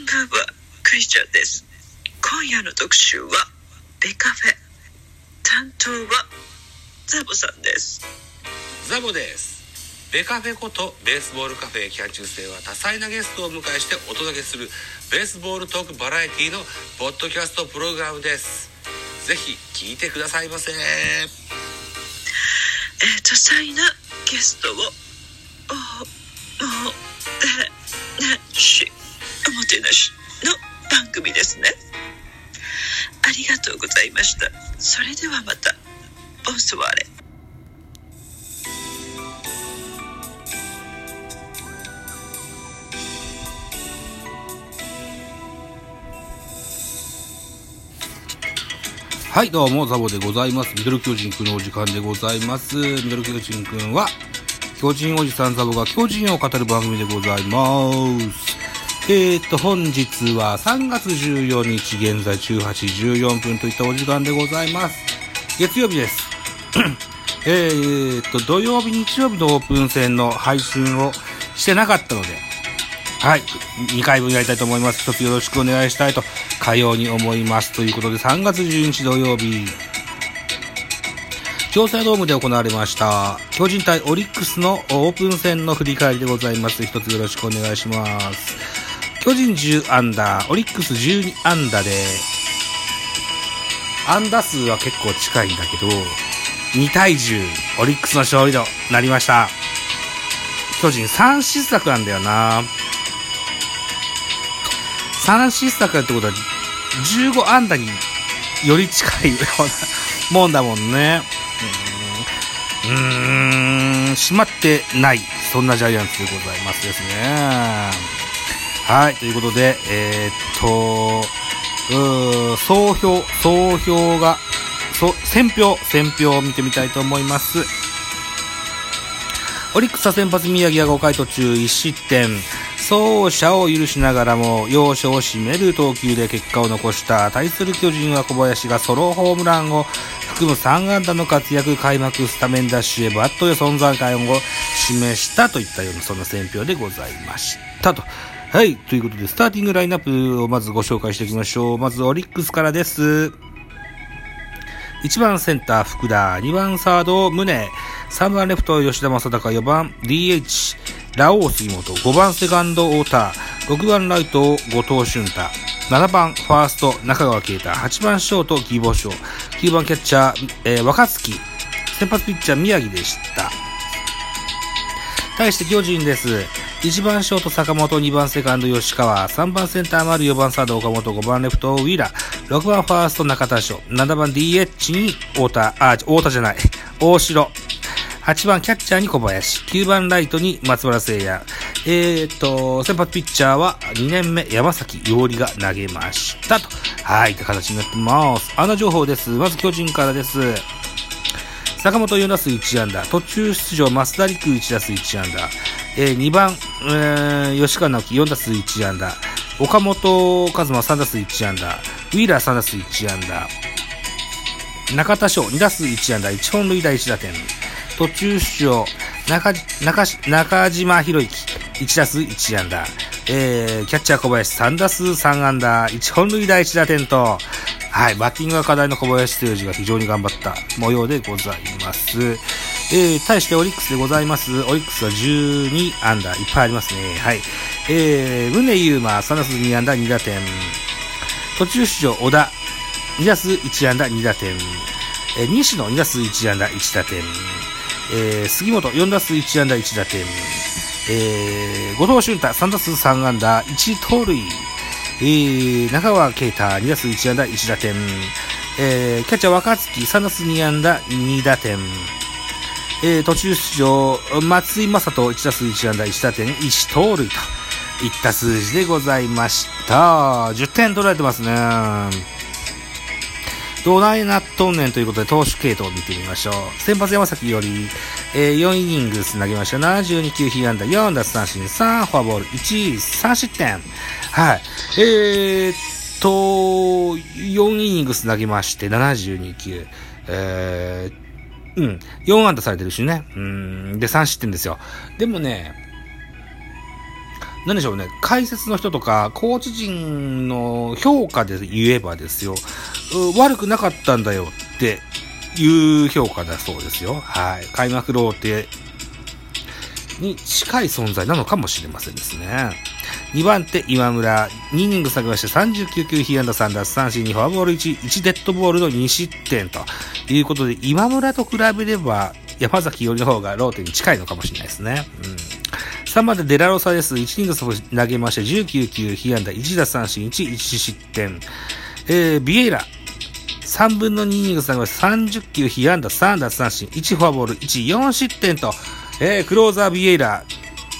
ンバークリスチャンです。今夜の特集はベカフェ。担当はザボさんです。ザボです。ベカフェことベースボールカフェ期間中世は多彩なゲストをお迎えしてお届けするベースボールトークバラエティのポッドキャストプログラムです。ぜひ聞いてくださいませ。えー、多彩なゲストをおもてなしおもてなしの番組ですねありがとうございましたそれではまたボンソワーレはい、どうも、ザボでございます。ミドル巨人くんのお時間でございます。ミドル巨人くんは、巨人おじさんザボが巨人を語る番組でございます。えーと、本日は3月14日、現在18時14分といったお時間でございます。月曜日です。えーと、土曜日、日曜日のオープン戦の配信をしてなかったので、はい。2回分やりたいと思います。一つよろしくお願いしたいと、かように思います。ということで、3月12日土曜日、京セドームで行われました、巨人対オリックスのオープン戦の振り返りでございます。一つよろしくお願いします。巨人10アンダー、オリックス12アンダーで、アンダー数は結構近いんだけど、2対10、オリックスの勝利となりました。巨人3失策なんだよな。3失策ってことは、15安打により近いような もんだもんね。うーん、うーん閉まってない、そんなジャイアンツでございますですね。はい、ということで、えー、っと、うー総評、総評が、そ、選票、選票を見てみたいと思います。オリックスは先発宮城が5回途中1失点。走者を許しながらも要所を締める投球で結果を残した対する巨人は小林がソロホームランを含む3安打の活躍開幕スタメンダッシュへバットで存在感を示したといったようなそんな選評でございましたと。はい。ということで、スターティングラインナップをまずご紹介していきましょう。まず、オリックスからです。1番センター福田、2番サード宗、3番レフト吉田正尚、4番 DH ラオウ杉本、5番セカンド太田、6番ライト後藤俊太、7番ファースト中川圭太、8番ショート義母賞、9番キャッチャー、えー若月、先発ピッチャー宮城でした。対して巨人です。1番ショート坂本、2番セカンド吉川、3番センター丸、4番サード岡本、5番レフトウィーラー、6番ファースト中田翔、7番 DH に太田、あ、太田じゃない、大城、8番キャッチャーに小林、9番ライトに松原聖也、えーっと、先発ピッチャーは2年目山崎陽里が投げましたと。はい、って形になってます。あの情報です。まず巨人からです。坂本4打数1安打、途中出場増田陸1打数1安打、えー、2番、えー吉川直樹4打数1安打、岡本和真3打数1安打、ウィーラー3打数1安打、中田翔2打数1安打、1本塁打1打点、途中出場中中中島博之1打数1安打、えー、キャッチャー小林3打数3安打、1本塁打1打点と、はい、バッティングが課題の小林誠司が非常に頑張った模様でございます。えー、対してオリックスでございます。オリックスは12アンダー、いっぱいありますね。はい。えー、宗優馬、3打数2安打2打点。途中出場、小田、2打数1安打2打点。えー、西野2打数1安打1打点。えー、杉本4打数1安打1打点。えー、後藤俊太3打数3安打1盗塁。えー、中川圭太2打数1安打1打点。えー、キャッチャー若月3打数2安打2打点。えー、途中出場、松井正人1打数1安打1打点1盗塁といった数字でございました。10点取られてますね。どないなっとんねんということで投手系統を見てみましょう。先発山崎より、えー、4イニングス投げました。72球被安打、4奪三振、3フォアボール、1、3失点。はい。えー、っと、4イニングス投げまして、72球。えー、うん。4安打されてるしね。うん。で、3失点ですよ。でもね、何でしょうね、解説の人とか、コーチ陣の評価で言えばですよ、悪くなかったんだよっていう評価だそうですよ。はい。開幕ローテに近い存在なのかもしれませんですね。2番手、今村。2イニング下げまして39球、被安打3奪三振にフォアボール1、1デッドボールの2失点ということで、今村と比べれば、山崎よりの方がローテに近いのかもしれないですね。うん。3番手、デラロサです。1イニング投げまして19球、被安打1奪三振1、1失点。えー、ビエイラ。3分の2イニング投げまして30球、被安打3奪三振1、フォアボール1、4失点と、えー、クローザービエイラ、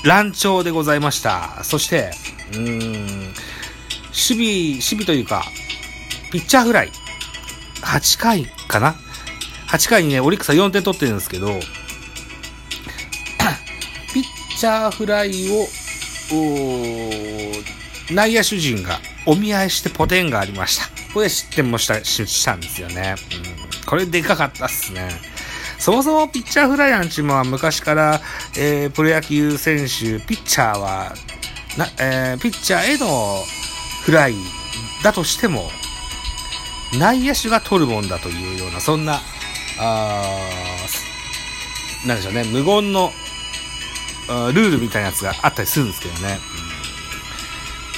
乱調でございました。そして、うーん、守備、守備というか、ピッチャーフライ。8回かな ?8 回にね、オリックスは4点取ってるんですけど、ピッチャーフライを、内野手陣がお見合いしてポテンがありました。ここで失点もした、したんですよね。うん、これでかかったっすね。そもそもピッチャーフライアンチも昔から、えー、プロ野球選手、ピッチャーは、な、えー、ピッチャーへのフライだとしても、内野手が取るもんだというような、そんな、あなんでしょうね、無言のルールみたいなやつがあったりするんですけどね。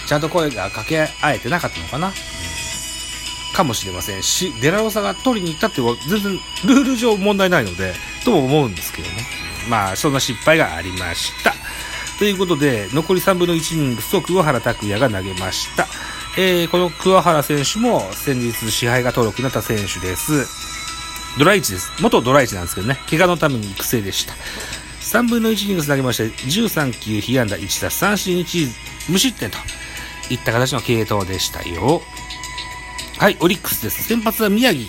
うん、ちゃんと声が掛け合えてなかったのかな。かもしれませんし、デラロサが取りに行ったって全然ルール上問題ないので、とも思うんですけどね。まあ、そんな失敗がありました。ということで、残り3分の1イニングスと桑原拓也が投げました。えー、この桑原選手も先日支配が登録になった選手です。ドライチです。元ドライチなんですけどね、怪我のために育成でした。3分の1イニングス投げまして、13球被安打1打三振1無失点といった形の系統でしたよ。はい、オリックスです。先発は宮城。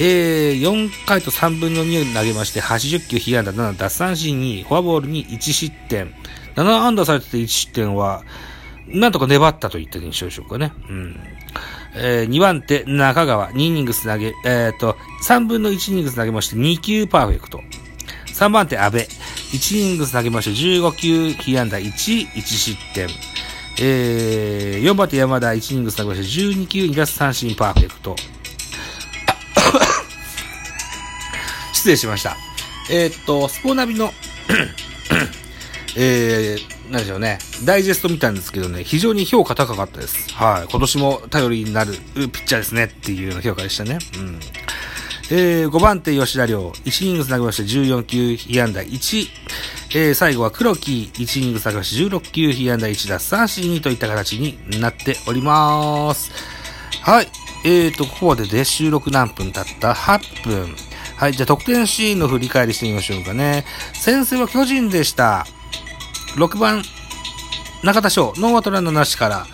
えー、4回と3分の2を投げまして、80球、被安打7、奪三振に、フォアボールに1失点。7安打されてて1失点は、なんとか粘ったといった印象でしょうかね。うん。えー、2番手、中川、2イニングス投げ、えー、と、3分の1イニングス投げまして、2球パーフェクト。3番手、安倍、1イニングス投げまして、15球、被安打1、1失点。えー、4番手山田1イニングス投げまして12球2奪三振パーフェクト。失礼しました。えー、っと、スポナビのえー、なんでしょうね。ダイジェスト見たんですけどね、非常に評価高かったです。はい。今年も頼りになるピッチャーですねっていうような評価でしたね。うん。えー、5番手吉田亮、1イニングス投げまして14球、被安打1、えー、最後は黒木、1イニング探し16球、被安打1打三振2といった形になっております。はい。えーと、ここまでで収録何分経った ?8 分。はい。じゃあ、得点シーンの振り返りしてみましょうかね。先生は巨人でした。6番、中田翔、ノーアウトランナーなしから、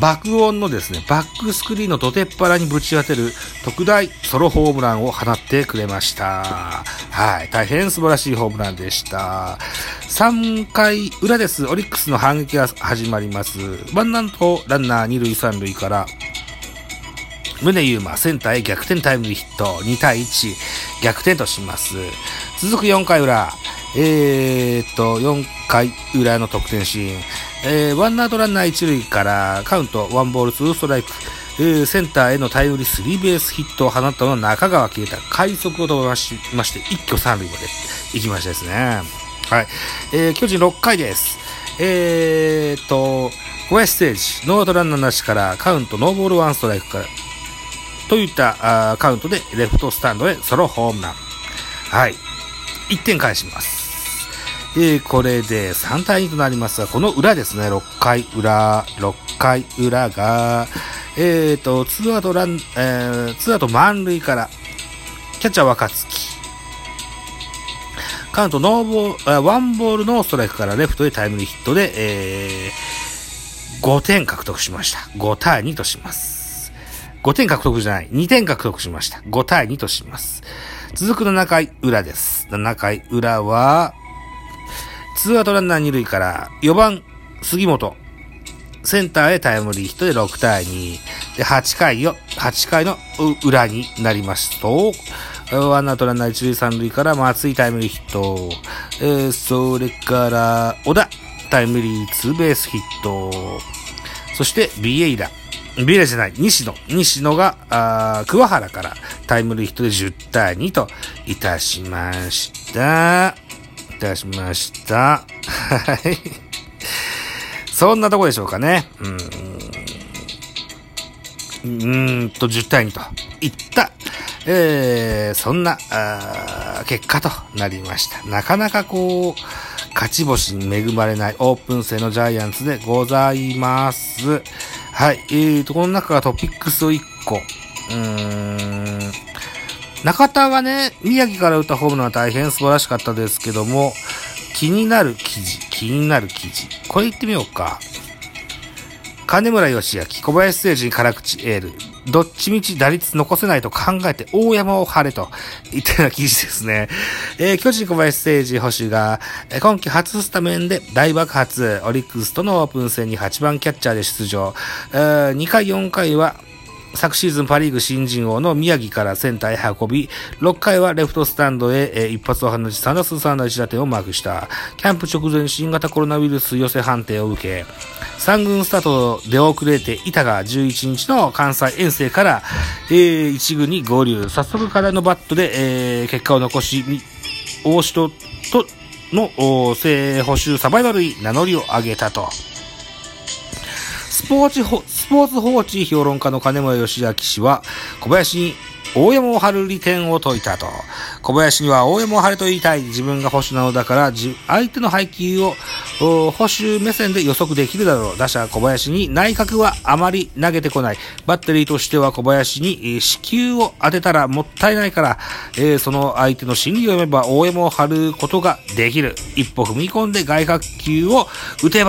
爆音のですね、バックスクリーンの土手っ腹にぶち当てる特大ソロホームランを放ってくれました。はい。大変素晴らしいホームランでした。3回裏です。オリックスの反撃が始まります。ワンナンとランナー2塁3塁から、宗優馬センターへ逆転タイムリーヒット2対1逆転とします。続く4回裏、えー、っと、4回裏の得点シーン。えー、ワンアウトランナー一塁からカウント、ワンボールツーストライク、えー、センターへのタイムリースリーベースヒットを放ったのは中川圭太、快速を飛ばしまして、一挙三塁まで行きましたですね。はい。えー、巨人6回です。えーと、小林ステージ、ノーアウトランナーなしからカウント、ノーボールワンストライクから、といったあカウントでレフトスタンドへソロホームラン。はい。1点返します。えー、これで3対2となりますが、この裏ですね、6回裏、6回裏が、えーと、ツーアウトラン、えー、ツーアウト満塁から、キャッチャー若月。カウントノーボール、ワンボールのストライクからレフトへタイムリーヒットで、えー、5点獲得しました。5対2とします。5点獲得じゃない。2点獲得しました。5対2とします。続く7回裏です。7回裏は、ツーアウトランナー二塁から4番杉本。センターへタイムリーヒットで6対2。で、8回よ、8回の裏になりますと、ワンアウトランナー一塁三塁から松井タイムリーヒット。えー、それから、小田。タイムリーツーベースヒット。そしてビエイラ。ビエイラじゃない、西野。西野が、あ桑原からタイムリーヒットで10対2といたしました。たしました。はい。そんなとこでしょうかね。うん。うんと、10対2といった、えー、そんな、あ結果となりました。なかなかこう、勝ち星に恵まれないオープン戦のジャイアンツでございます。はい。えーと、この中からトピックスを1個。うーん。中田がね、宮城から打ったホームランは大変素晴らしかったですけども、気になる記事、気になる記事。これ言ってみようか。金村義明、小林誠司辛口エール。どっちみち打率残せないと考えて大山を張れと言ったような記事ですね。えー、巨人小林誠司捕手が、え、今季初スタメンで大爆発、オリックスとのオープン戦に8番キャッチャーで出場。えー、2回4回は昨シーズンパリーグ新人王の宮城からセンターへ運び、6回はレフトスタンドへ、え一発を放ち3打数3打1打点をマークした。キャンプ直前新型コロナウイルス寄せ判定を受け、3軍スタートで遅れていたが11日の関西遠征から、えー、1軍に合流。早速からのバットで、えー、結果を残し、大城との正補修サバイバルに名乗りを上げたと。スポーツ、スポーツ報知評論家の金村義明氏は、小林に大山を張る利点を説いたと。小林には大山を張れと言いたい。自分が保守なのだから、相手の配球を保守目線で予測できるだろう。打者小林に内角はあまり投げてこない。バッテリーとしては小林に死球を当てたらもったいないから、えー、その相手の心理を読めば大山を張ることができる。一歩踏み込んで外角球を打てば